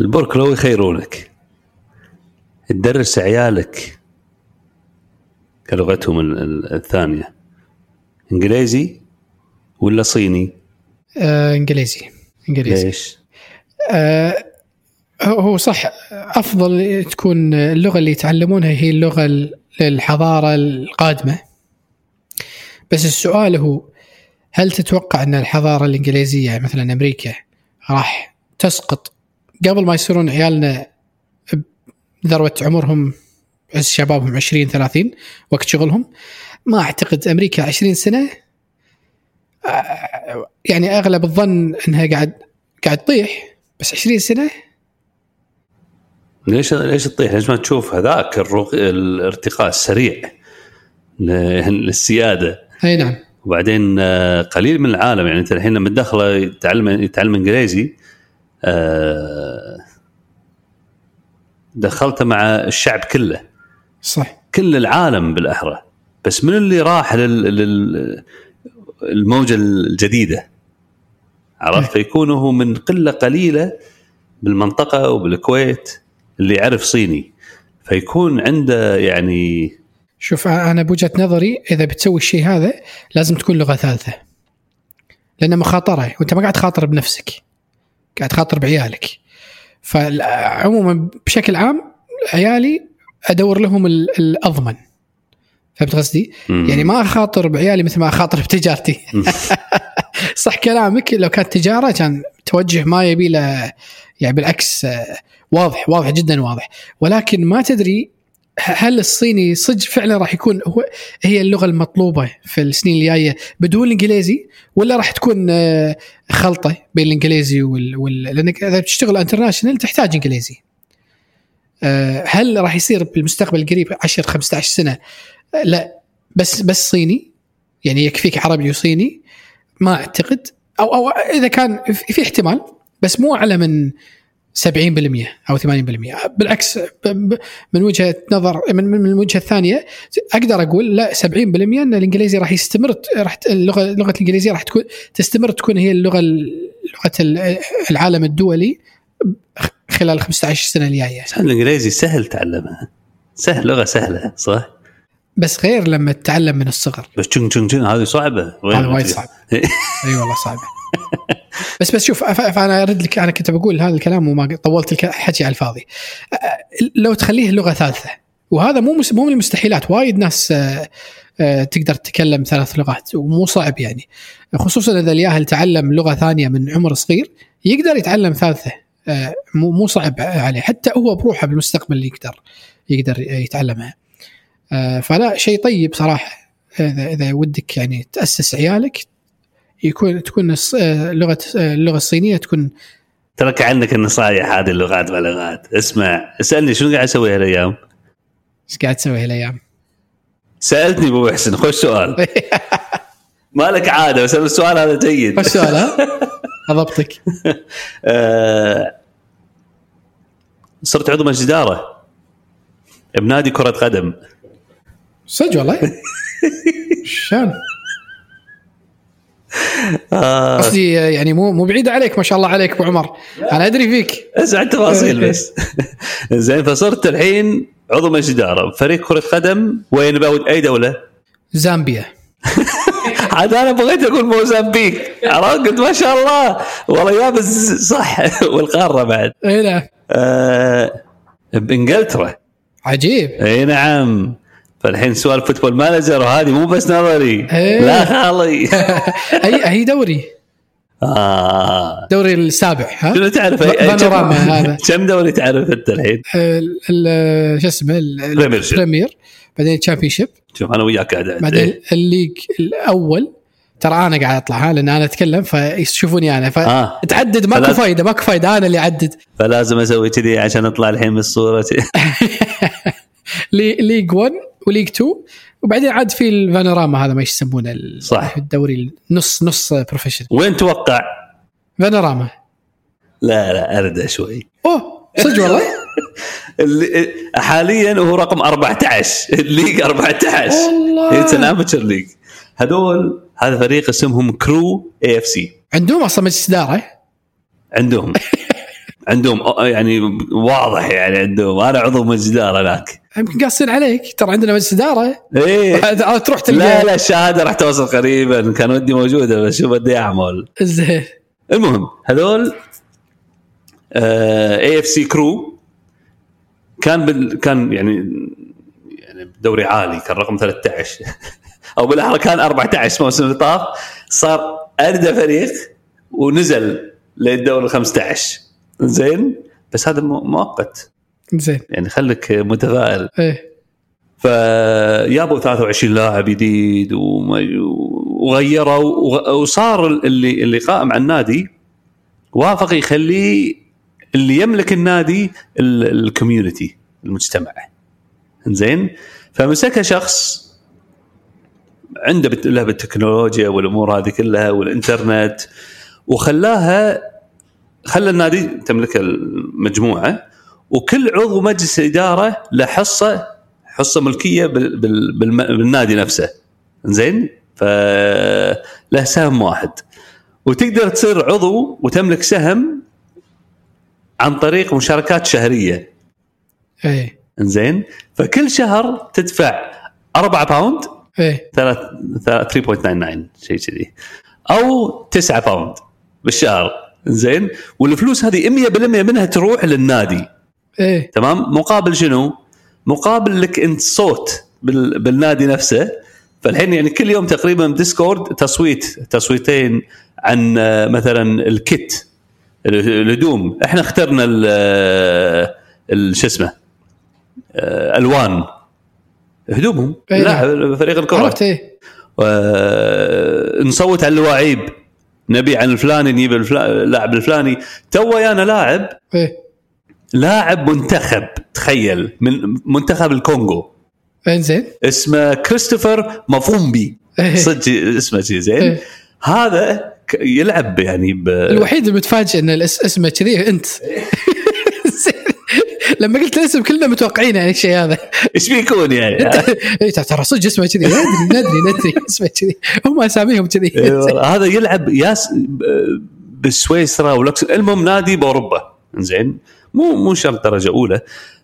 البورك لو يخيرونك. تدرس عيالك كلغتهم ال- ال- الثانية. إنجليزي ولا صيني؟ آه إنجليزي. إنجليزي. ليش؟ آه هو صح. أفضل تكون اللغة اللي يتعلمونها هي اللغة ال- للحضارة القادمة. بس السؤال هو هل تتوقع أن الحضارة الإنجليزية مثلا أمريكا راح تسقط قبل ما يصيرون عيالنا بذروة عمرهم عز شبابهم 20 30 وقت شغلهم ما أعتقد أمريكا 20 سنة آه، يعني أغلب الظن إنها قاعد قاعد تطيح بس 20 سنة؟ ليش ليش تطيح؟ ليش ما تشوف هذاك الرق... الارتقاء السريع للسيادة؟ أي نعم. وبعدين آه، قليل من العالم يعني أنت الحين لما تدخله يتعلم يتعلم إنجليزي دخلته مع الشعب كله. صح. كل العالم بالأحرى. بس من اللي راح لل... الموجة الجديدة؟ عرفت؟ فيكون هو من قلة قليلة بالمنطقة وبالكويت اللي يعرف صيني. فيكون عنده يعني شوف أنا بوجهة نظري إذا بتسوي الشيء هذا لازم تكون لغة ثالثة. لأن مخاطرة. وأنت ما قاعد تخاطر بنفسك. قاعد تخاطر بعيالك. فعموما بشكل عام عيالي أدور لهم ال- الأضمن. فهمت قصدي؟ يعني ما أخاطر بعيالي مثل ما أخاطر بتجارتي. صح كلامك لو كانت تجارة كان توجه ما يبي له يعني بالعكس آه، واضح واضح جدا واضح. ولكن ما تدري هل الصيني صدق فعلا راح يكون هو هي اللغة المطلوبة في السنين الجاية بدون الإنجليزي ولا راح تكون آه، خلطة بين الإنجليزي وال, وال... لأنك إذا بتشتغل انترناشونال تحتاج إنجليزي. آه، هل راح يصير بالمستقبل القريب 10 15 سنة؟ آه، لا. بس بس صيني يعني يكفيك عربي وصيني ما أعتقد. أو أو إذا كان في في احتمال بس مو اعلى من 70% أو 80% بالعكس من وجهة نظر من من من الوجهه الثانية أقدر أقول لا 70% إن الإنجليزي راح يستمر راح اللغة اللغة الإنجليزية راح تكون تستمر تكون هي اللغة ال- لغة ال- العالم الدولي خلال 15 سنة الجاية الإنجليزي سهل تعلمها سهل لغة سهلة صح؟ بس غير لما تتعلم من الصغر بس تشن تشن هذه صعبة هذا وايد تجي؟ صعب. إي والله صعبة بس بس شوف فانا أرد لك أنا كنت بقول هذا الكلام وما طولت الك- حكي على الفاضي. لو تخليه لغة ثالثة وهذا مو مو من المستحيلات. وايد ناس تقدر تتكلم ثلاث لغات ومو صعب يعني. خصوصا إذا الياهل تعلم لغة ثانية من عمر صغير يقدر يتعلم ثالثة مو مو صعب عليه. حتى هو بروحه بالمستقبل يقدر يقدر يتعلمها. فلا شيء طيب صراحة. إذا إذا ودك يعني تأسس عيالك يكون تكون آه، لغة آه، اللغة الصينية تكون ترك عنك النصائح هذه اللغات واللغات اسمع اسألني شنو قاعد أسوي هالأيام؟ إيش قاعد تسوي هالأيام؟ سألتني أبو محسن خش سؤال ما لك عادة بس السؤال هذا جيد وش السؤال ها؟ أضبطك آه، صرت عضو مجلس إدارة بنادي كرة قدم صدق والله شلون؟ آه، قصدي يعني مو مو بعيد عليك ما شاء الله عليك أبو عمر. أنا أدري فيك. اسمع التفاصيل بس. زين فصرت الحين عضو مجلس إدارة. فريق كرة قدم وين بأود أي دولة؟ زامبيا. عاد أنا بغيت أقول موزمبيق عرفت؟ قلت ما شاء الله. والله يا بس صح. والقارة بعد. اي نعم آه بانجلترا عجيب. إي نعم. فالحين سؤال Football Manager وهذه مو بس نظري إيه. لا خالي اي أي دوري آه. دوري السابع ها شنو تعرف أي- بانوراما كم- هذا. كم دوري تعرف أنت الحين؟ ال- ال- شو اسمه. ال Premier بعدين ال Championship شوف أنا وياك قاعد. بعدين إيه. ال league الأول ترى أنا قاعد أطلع ها لأن أنا أتكلم فيشوفوني أنا آه. فتعدد ماكو فلا- فايدة ماكو فايدة أنا اللي اعدد فلازم أسوي كذي عشان أطلع الحين بالصورة لي- League 1 و League 2 وبعدين عاد في الفانوراما هذا ما إيش يسمونه صح. الدوري نص نص professional وين توقع؟ فانوراما. لا لا اردى شوي. أوه صدق والله؟ اللي حاليا هو رقم 14 ال league 14 والله. it's ال amateur league هذول هذا فريق اسمهم كرو AFC عندهم أصلا مجلس إدارة عندهم. عندهم أ- يعني واضح يعني عندهم. أنا عضو مجلس إدارة هناك. يمكن قاصين عليك. ترى عندنا مجلس إدارة. إيه. تروح لا تلقى لا الشهادة راح توصل قريبا. كان ودي موجودة بس شو بدي أعمل. زين. المهم هذول AFC كرو كان بال كان يعني يعني دوري عالي. كان رقم 13 أو بالأحرى كان 14 موسم اللي طاف. صار اردى فريق ونزل للدور ال 15 زين؟ بس هذا مؤقت. زين. يعني خليك متفائل. إيه. فجابوا 23 لاعب جديد وغيروا وغ- وصار اللي اللي قائم على النادي وافق يخليه اللي يملك النادي ال- الكوميونتي المجتمع. زين؟ فمسكها شخص عنده له بالتكنولوجيا والأمور هذه كلها والإنترنت وخلاها خلى النادي تملك المجموعة. وكل عضو مجلس اداره له حصة حصة ملكية بالنادي نفسه. زين؟ فله سهم واحد. وتقدر تصير عضو وتملك سهم عن طريق مشاركات شهرية. إيه. زين؟ فكل شهر تدفع 4 pound إيه. ثلاث- 3.99 شيء كذي. أو 9 pound بالشهر. زين؟ والفلوس هذه 100% منها تروح للنادي. إيه. تمام؟ مقابل شنو؟ مقابل لك انت صوت بال... بالنادي نفسه. فالحين يعني كل يوم تقريبا بديسكورد تصويت تصويتين عن آه، مثلا الكت ال- الهدوم. إحنا اخترنا ال آه، شو اسمه؟ آه، ألوان. هدومهم. إيه. لا فريق الكرة. عرفت إيه. نصوت على اللاعب نبي عن الفلاني نجيب الفلا- اللاعب الفلاني. تو ويانا لاعب. إيه. لاعب منتخب تخيل من منتخب الكونغو. إنزين. اسمه كريستوفر مافومبي. إيه. صدق اسمه شي زين. إيه. هذا يلعب يعني ب... الوحيد المتفاجئ إن اسمه كذي أنت. لما قلت الاسم كلنا متوقعين يعني الشيء هذا. إيش بيكون يعني؟ اي ترى صدق اسمه كذي. ندري ندري ندري اسمه كذي. هم أساميهم كذي. إيه هذا يلعب ياس بسويسرا ولوكس المهم نادي بأوروبا. زين مو مو شرط درجة أولى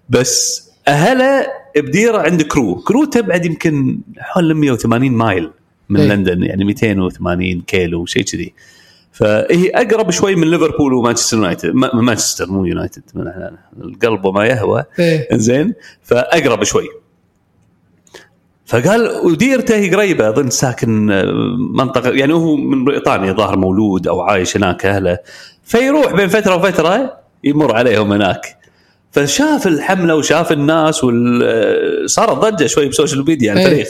بس اهله بديره عند كرو. كرو تبعد يمكن حول 180 mile من إيه. لندن يعني 280 كيلو شيء كذي. فهي أقرب شوي من ليفربول ومانشستر يونايتد ما- مانشستر مو يونايتد من القلب وما يهوى. إيه. زين فأقرب شوي. فقال وديرته هي قريبة اظن ساكن آه، منطقة يعني هو من بريطانيا ظاهر مولود أو عايش هناك أهله. فيروح بين فترة وفترة يمر عليهم هناك. فشاف الحملة وشاف الناس وال آه، صارت ضجه شوي ب social media عن إيه. الفريق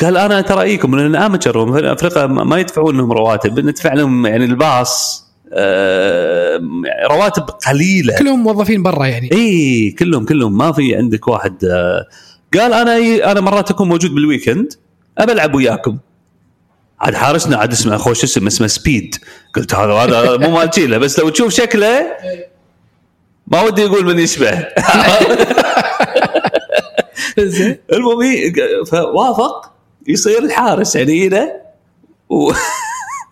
قال أنا ترايكم لأن amateur أفريقيا ما ما يدفعون لهم رواتب ندفع لهم يعني الباص آه، رواتب قليلة. كلهم موظفين برا يعني. اي كلهم كلهم. ما في عندك واحد آه، قال أنا أنا مرات أكون موجود بال weekend ابى العب وياكم. عاد حارسنا عاد اسمه خوش اسم اسمه Speed. قلت هذا هذا مو مال تشيله بس لو تشوف شكله ما ودي يقول من يشبه. المهم فوافق. يصير الحارس يعني هنا و...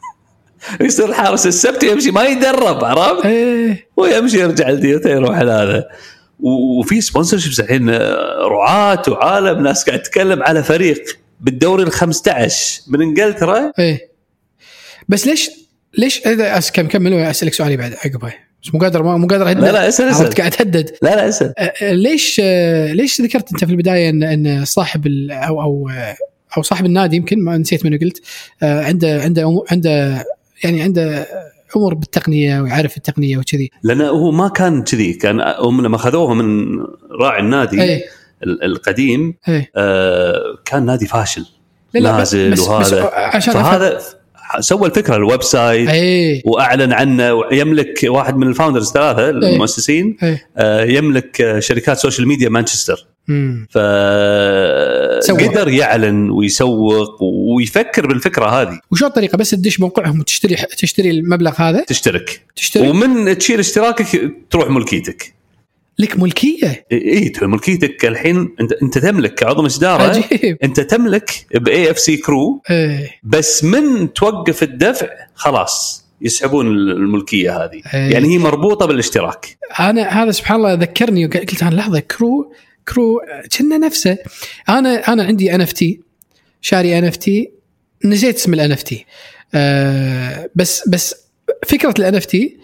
يصير الحارس السبت يمشي ما يدرب عرفت؟ إيه. ويمشي يرجع لديته يروح هذا. وفي sponsorships الحين آه، رعاة وعالم ناس قاعد تتكلم على فريق. بالدوري ال 15 من إنجلترا؟ إيه. بس ليش ليش إذا كم كمل أسألك سؤالي بعد عقبه بس مو قادر مو قادر. لا، لا، اسأل. عرفت قاعد تهدد لا لا اسأل. ليش ليش ذكرت أنت في البداية ان إن صاحب ال- أو أو أو صاحب النادي يمكن ما نسيت منو قلت عنده عنده عنده يعني عنده امور بالتقنية ويعرف التقنية وكذي. لأنه هو ما كان كذي كان هم لما اخذوه من راعي النادي ال- القديم إيه. آه كان نادي فاشل. لا، لا، نازل بس- بس وهذا عشان أفهم. فهذا سوى الفكرة ال website إيه. وأعلن عنه ويملك واحد من ال founders ثلاثة المؤسسين إيه. آه، يملك آه، شركات social media مانشستر. فقدر. يعلن ويسوق ويفكر بالفكرة هذه. وشو الطريقة؟ بس تدش موقعهم وتشتري تشتري المبلغ هذا؟ تشترك. تشتري ومن تشيل اشتراكك تروح ملكيتك. لك ملكية. إي ملكيتك الحين أنت أنت تملك كعضو مجلس اداره عجيب. أنت تملك ب AFC كرو إيه بس من توقف الدفع؟ خلاص يسحبون الملكية هذه. إيه. يعني هي مربوطة بالاشتراك. أنا هذا سبحان الله ذكرني قلت أنا لحظة كرو كرو كنا نفسه. أنا أنا عندي ان اف تي شاري ان اف تي نسيت اسم ال NFT بس بس فكرة ال NFT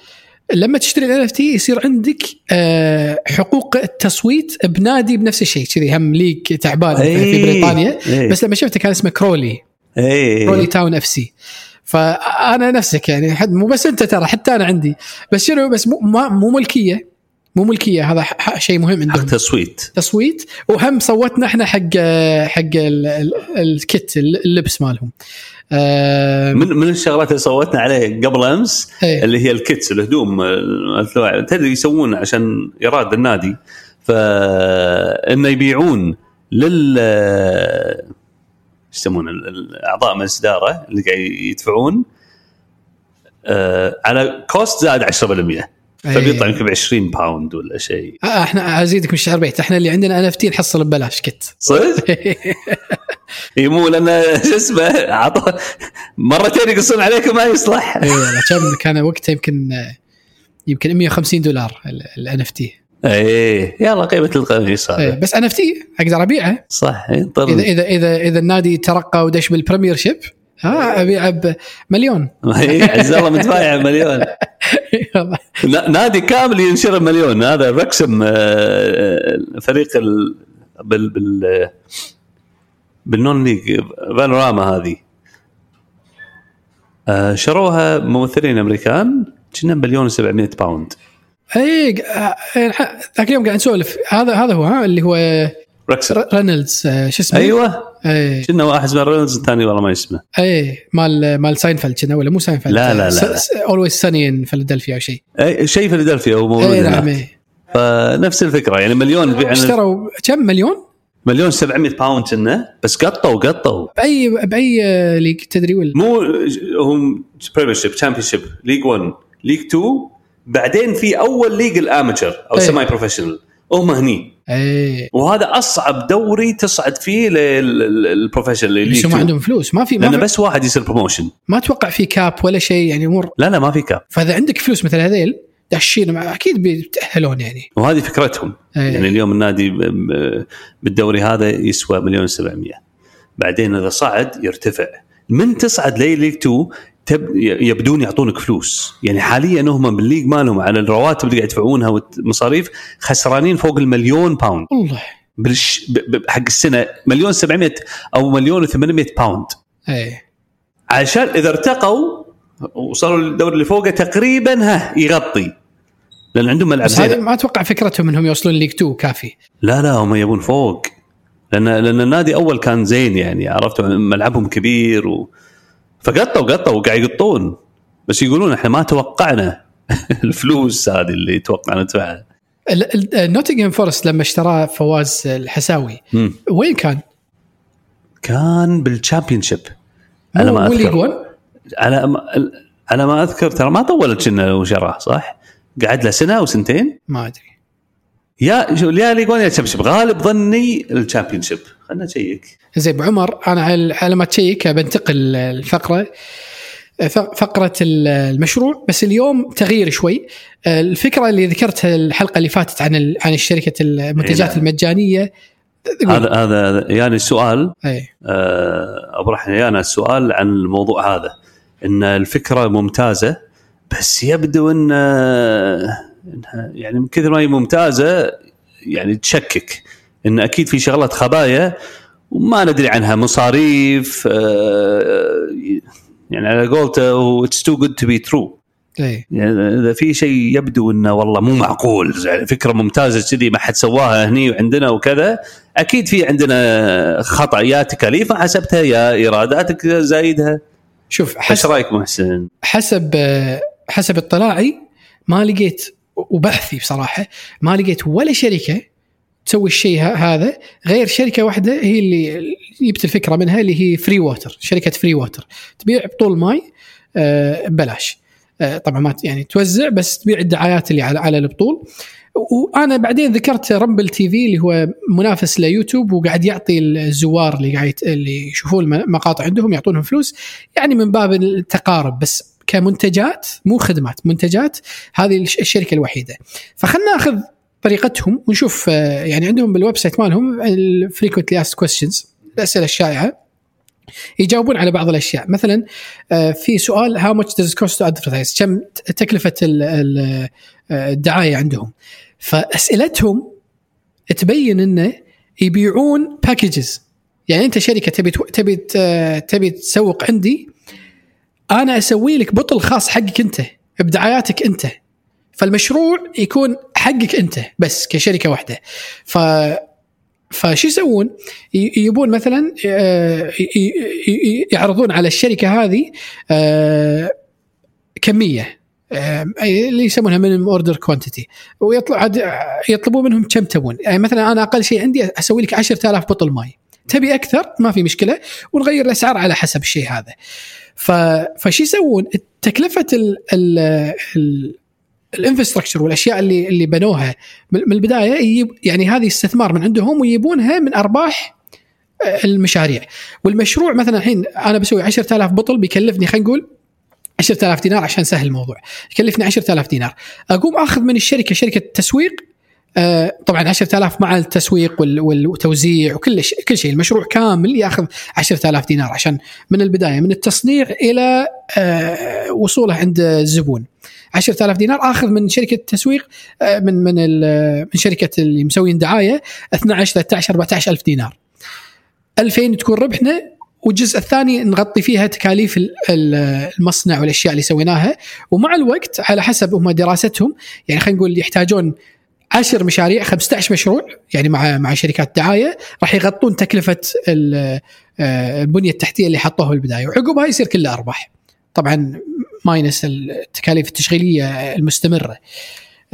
لما تشتري ال NFT يصير عندك آه، حقوق التصويت بنادي بنفس الشيء. كذي هم league تعبان في إيه. بريطانيا إيه. بس لما شفته كان اسمه كرولي. كرولي إيه Town FC فأنا نفسك يعني حد مو بس أنت ترى حتى أنا عندي. بس شنو بس مو ما- مو ملكية. مو ملكية هذا شيء مهم حق عندهم تصويت. تصويت. وهم صوتنا إحنا حق حق ال- ال- الكت اللبس مالهم. آه، من من الشغلات اللي صوتنا عليه قبل أمس إيه. اللي هي الكيتس الهدوم. تدري يسوون عشان إيراد النادي. فانه يبيعون لل يسمون ال- الاعضاء مجلس اداره اللي قاعد يدفعون آه، على cost زائد 10% فبيطلع يمكن ب 20 pound ولا شيء. آه، إحنا أزيدك من الشعر بيت. إحنا اللي عندنا NFT نحصل ببلاش kit صدق؟ إي مو لأن شو اسمه عطى مرتين يقصون عليك ما يصلح. إي والله كم كان وقتها يمكن يمكن 150 دولار ال NFT إيه يلا قيمة القميص هذا. بس NFT أقدر أبيعه. صح إذا يضطر إذا إذا إذا النادي ترقى ودش بال Premiership ها ابيعه بمليون عز الله متبايع مليون. نادي كامل ينشر مليون. هذا Wrexham آه، فريق ال... بال بال بال non-league Vanarama هذه. آه، شروها ممثلين أمريكان كنا مليون و700 pound. إي آه، ذاك اليوم قاعد نسولف. هذا هذا هو ها؟ اللي هو رينولدز آه، شو اسمه؟ أيوه. إي. كنا واحد اسمه رينولدز الثاني والله ما اسمه إي مال مال ساينفيلد كنا ولا مو ساينفيلد؟ لا، لا، لا،. Always Sunny in Philadelphia أو شيء. أي شيء فيلادلفيا هو موجود إي نعم. فنفس الفكرة يعني مليون اشتروا كم؟ مليون؟ مليون 700 pound كنا بس قطوا قطوا. بأي بأي league تدري ولا؟ مو هم Premiership Championship League 1 League 2 بعدين في أول league ال amateur أو. semi-professional هم هني. اي وهذا أصعب دوري تصعد فيه لل professional league هم 2 عندهم فلوس. ما في ما, لأنه في بس واحد يصير promotion ما أتوقع في cap ولا شيء يعني امور لا لا ما في cap فإذا عندك فلوس مثل هذيل داشين مع- أكيد بيتأهلون يعني. وهذه فكرتهم. إيه. يعني اليوم النادي بالدوري هذا يسوى مليون 700 بعدين إذا صعد يرتفع. من تصعد لي League 2 تب يبدون يعطونك فلوس. يعني حاليا هم بال league مالهم على الرواتب اللي قاعد يدفعونها والمصاريف خسرانين فوق المليون pound والله. بالش... حق السنة مليون 700 أو مليون و800 pound اي عشان إذا ارتقوا وصلوا للدوري اللي فوقه تقريبا ها يغطي. لأن عندهم ملعب بس ما أتوقع فكرتهم إنهم يوصلون League 2 كافي. لا لا هم يبون فوق. لأن لأن النادي أول كان زين يعني عرفت؟ ملعبهم كبير و... فقطوا قطوا وقاعد يقطون. بس يقولون إحنا ما توقعنا الفلوس هذه اللي توقعنا ندفعها نوتنغهام فورست لما اشتراه فواز الحساوي. وين كان؟ كان بال Championship على ما أذكر. 1 على ما على ما أذكر ترى ما طولت كنا وشراه صح؟ قعد له سنة أو سنتين؟ ما أدري. يا شو يا League 1 يا شيب غالب ظني ال Championship خلنا نشيك. زين ابو عمر أنا على ما تشيك بنتقل الفقرة. ف- فقرة المشروع. بس اليوم تغيير شوي. الفكرة اللي ذكرتها الحلقة اللي فاتت عن عن شركه المنتجات نعم. المجانية. هذا هذا يعني السؤال اي آه، أبو رحمه يانا السؤال عن الموضوع هذا. إن الفكرة ممتازة بس يبدو إن انها يعني من كثر ما هي ممتازة يعني تشكك. إن أكيد في شغلات خبايا وما ندري عنها مصاريف آه، يعني على قولته it's too good to be true اي يعني إذا في شيء يبدو انه والله مو معقول يعني فكرة ممتازة كذي ما حد سواها هني وعندنا وكذا أكيد في عندنا خطأ يا تكاليف ما حسبتها يا إيراداتك زايدها. شوف إيش حسب رأيك محسن؟ حسب حسب اطلاعي ما لقيت وبحثي بصراحة ما لقيت ولا شركة تسوي الشيء هذا غير شركة واحدة هي اللي جبت الفكرة منها اللي هي FreeWater شركة FreeWater تبيع بطول ماي آه، ببلاش طبعا ما يعني توزع بس تبيع الدعايات اللي على على البطول. وأنا بعدين ذكرت Rumble TV اللي هو منافس ليوتيوب وقاعد يعطي الزوار اللي قاعد اللي يشوفون المقاطع عندهم يعطونهم فلوس يعني من باب التقارب. بس كمنتجات مو خدمات منتجات هذه الش- الشركة الوحيدة. فخلنا ناخذ طريقتهم ونشوف آه، يعني عندهم بال website مالهم ال frequently asked questions الأسئلة الشائعة. يجاوبون على بعض الأشياء. مثلا آه، في سؤال how much does cost to كم تكلفة آه، الدعاية عندهم؟ فأسئلتهم تبين إنه يبيعون packages يعني أنت شركة تبي تبي تبي تسوق عندي أنا أسوي لك بطل خاص حقك أنت بدعاياتك أنت. فالمشروع يكون حقك أنت بس كشركة واحدة. ف فشو يسوون؟ يبون مثلا آه، يعرضون على الشركة هذه آه، كمية آه، اللي يسمونها minimum order quantity ويطلب عاد يطلبون منهم كم تبون. يعني مثلا أنا أقل شيء عندي أسوي لك 10000 بطل ماي. تبي أكثر؟ ما في مشكلة. ونغير الأسعار على حسب الشيء هذا. فشو يسوون؟ تكلفة ال الانفراستراكشر والأشياء اللي اللي بنوها. من البداية يعني هذه استثمار من عندهم ويجيبونها من أرباح آه، المشاريع. والمشروع مثلا الحين أنا بسوي 10000 بطل بيكلفني خلينا نقول 10000 دينار عشان سهل الموضوع. يكلفني 10000 دينار. أقوم آخذ من الشركة شركة تسويق طبعا 10000 مع التسويق وال- والتوزيع وكل شيء كل شيء المشروع كامل ياخذ 10000 دينار عشان من البداية من التصنيع إلى آه، وصوله عند الزبون. 10000 دينار آخذ من شركة تسويق آه، من من من شركة اللي مسوين دعاية 12 13 14000 دينار. 2000 تكون ربحنا والجزء الثاني نغطي فيها تكاليف ال- ال- المصنع والأشياء اللي سويناها. ومع الوقت على حسب هم دراستهم يعني خلينا نقول يحتاجون 10 مشاريع 15 مشروع يعني مع مع شركات دعاية راح يغطون تكلفة آه، البنية التحتية اللي حطوها بالبداية وعقبها يصير كله ارباح. طبعا ماينس التكاليف التشغيلية المستمرة.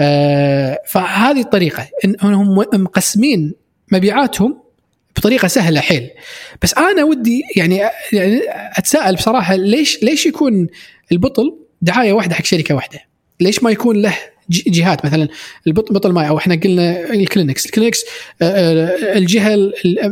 آه، فهذه الطريقة انهم مقسمين مبيعاتهم بطريقة سهلة حيل بس أنا ودي يعني يعني أتساءل بصراحة ليش ليش يكون البطل دعاية واحدة حق شركة واحدة؟ ليش ما يكون له جهات مثلا البطل بطل ماي أو إحنا قلنا الكلينكس، الكلينكس آه، آه، الجهة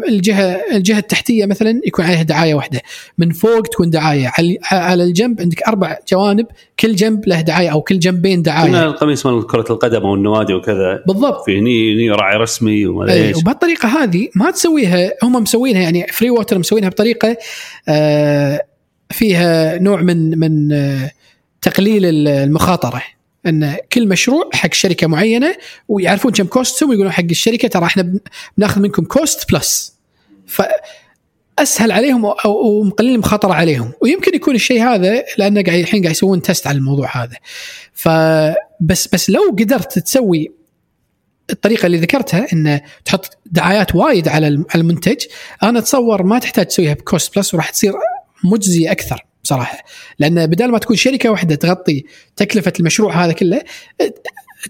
الجهة الجهة التحتية مثلا يكون عليها دعاية واحدة، من فوق تكون دعاية، على الجنب عندك أربع جوانب كل جنب له دعاية أو كل جنبين هنا دعايه القميص مال كرة القدم أو النوادي وكذا. بالضبط. في هني هني راعي رسمي وما اي إيش. وبهالطريقة هذه ما تسويها هم مسوينها يعني FreeWater مسوينها بطريقة آه، فيها نوع من من تقليل ال- المخاطرة. أن كل مشروع حق شركة معينة ويعرفون كم cost هم ويقولون حق الشركة ترى إحنا بن- بناخذ منكم cost plus ف أسهل عليهم ومقلل المخاطرة عليهم. ويمكن يكون الشيء هذا لأنه قاعد الحين قاعد يسوون test على الموضوع هذا. فبس بس لو قدرت تسوي الطريقة اللي ذكرتها إن تحط دعايات وايد على المنتج أنا أتصور ما تحتاج تسويها ب cost plus وراح تصير مجزية أكثر. بصراحة. لأن بدل ما تكون شركة واحدة تغطي تكلفة المشروع هذا كله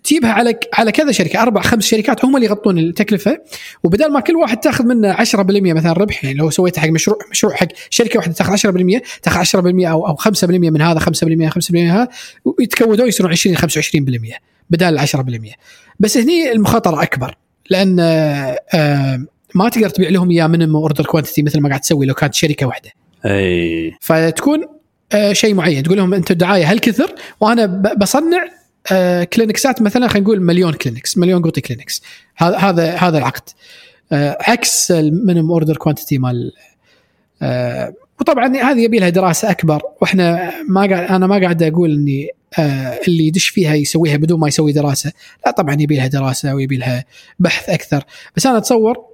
تجيبها على على كذا شركة أربع خمس شركات هم اللي يغطون التكلفة. وبدل ما كل واحد تاخذ منه 10% مثلا ربح يعني لو سويت حق مشروع مشروع حق شركة واحدة تاخذ 10% تاخذ 10% أو أو 5% من هذا 5% 5% من هذا ويتكودون يصيرون 20 25% بدال ال 10% بس هني المخاطرة أكبر لأن آه، ما تقدر تبيع لهم إياه minimum order quantity مثل ما قاعد تسوي لو كانت شركة واحدة. أي. فتكون آه، شيء معين تقول لهم أنتم دعايه هالكثر وأنا بصنع آه، كلينكسات مثلا خلينا نقول مليون كلينكس مليون قوطي كلينكس هذا هذا هذا العقد. آه، عكس ال minimum order quantity مال آه، وطبعا هذه يبي لها دراسة أكبر وإحنا ما قاعد أنا ما قاعد أقول إني آه، اللي يدش فيها يسويها بدون ما يسوي دراسة. لا طبعا يبي لها دراسة ويبي لها بحث أكثر. بس أنا أتصور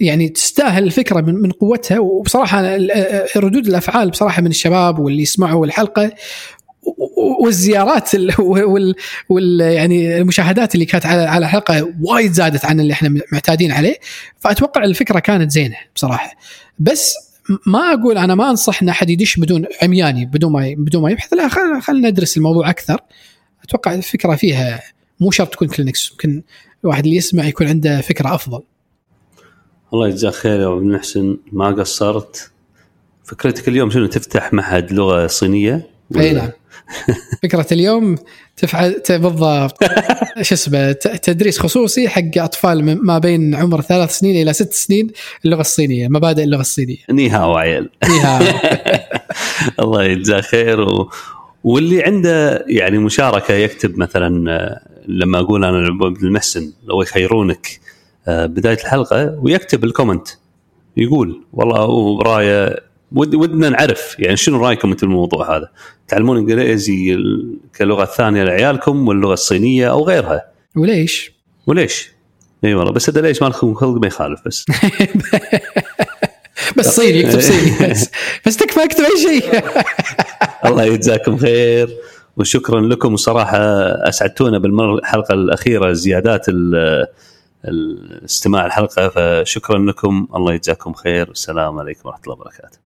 يعني تستاهل الفكرة من من قوتها. وبصراحة ردود الأفعال بصراحة من الشباب واللي يسمعوا الحلقة والزيارات ال- وال, وال يعني المشاهدات اللي كانت على على الحلقة وايد زادت عن اللي إحنا معتادين عليه. فأتوقع الفكرة كانت زينة بصراحة. بس ما أقول أنا ما أنصح إن أحد يدش بدون عمياني بدون ما بدون ما يبحث. لا خلينا خلينا ندرس الموضوع أكثر. أتوقع الفكرة فيها مو شرط تكون كلينكس يمكن الواحد اللي يسمع يكون عنده فكرة أفضل. الله يجزاك خير يا أبو محسن. ما قصرت. فكرتك اليوم شنو؟ تفتح معهد لغة صينية؟ أي نعم. فكرة اليوم تفعل بالضبط. شو اسمه؟ تدريس خصوصي حق أطفال ما بين عمر ثلاث سنين إلى ست سنين اللغة الصينية مبادئ اللغة الصينية. نيهاو عيال فيها الله يجزاه خير. و... واللي عنده يعني مشاركة يكتب مثلا آه، لما أقول أنا عبد المحسن لو يخيرونك بداية الحلقة ويكتب الكومنت. يقول والله رايه ود ودنا نعرف يعني شنو رأيكم أنتم بالموضوع هذا؟ تعلمون إنجليزي كلغة ثانية لعيالكم واللغة الصينية أو غيرها. وليش؟ وليش؟ إي والله بس هذا ليش مالكم؟ خلق ما يخالف بس. بس صيني يكتب صيني بس. بس تكفى اكتب أي شيء. الله يجزاكم خير. وشكرا لكم. وصراحة أسعدتونا بالحلقة الأخيرة زيادات ال- الاستماع الحلقة فشكرا لكم. الله يجزاكم خير. والسلام عليكم ورحمة الله وبركاته.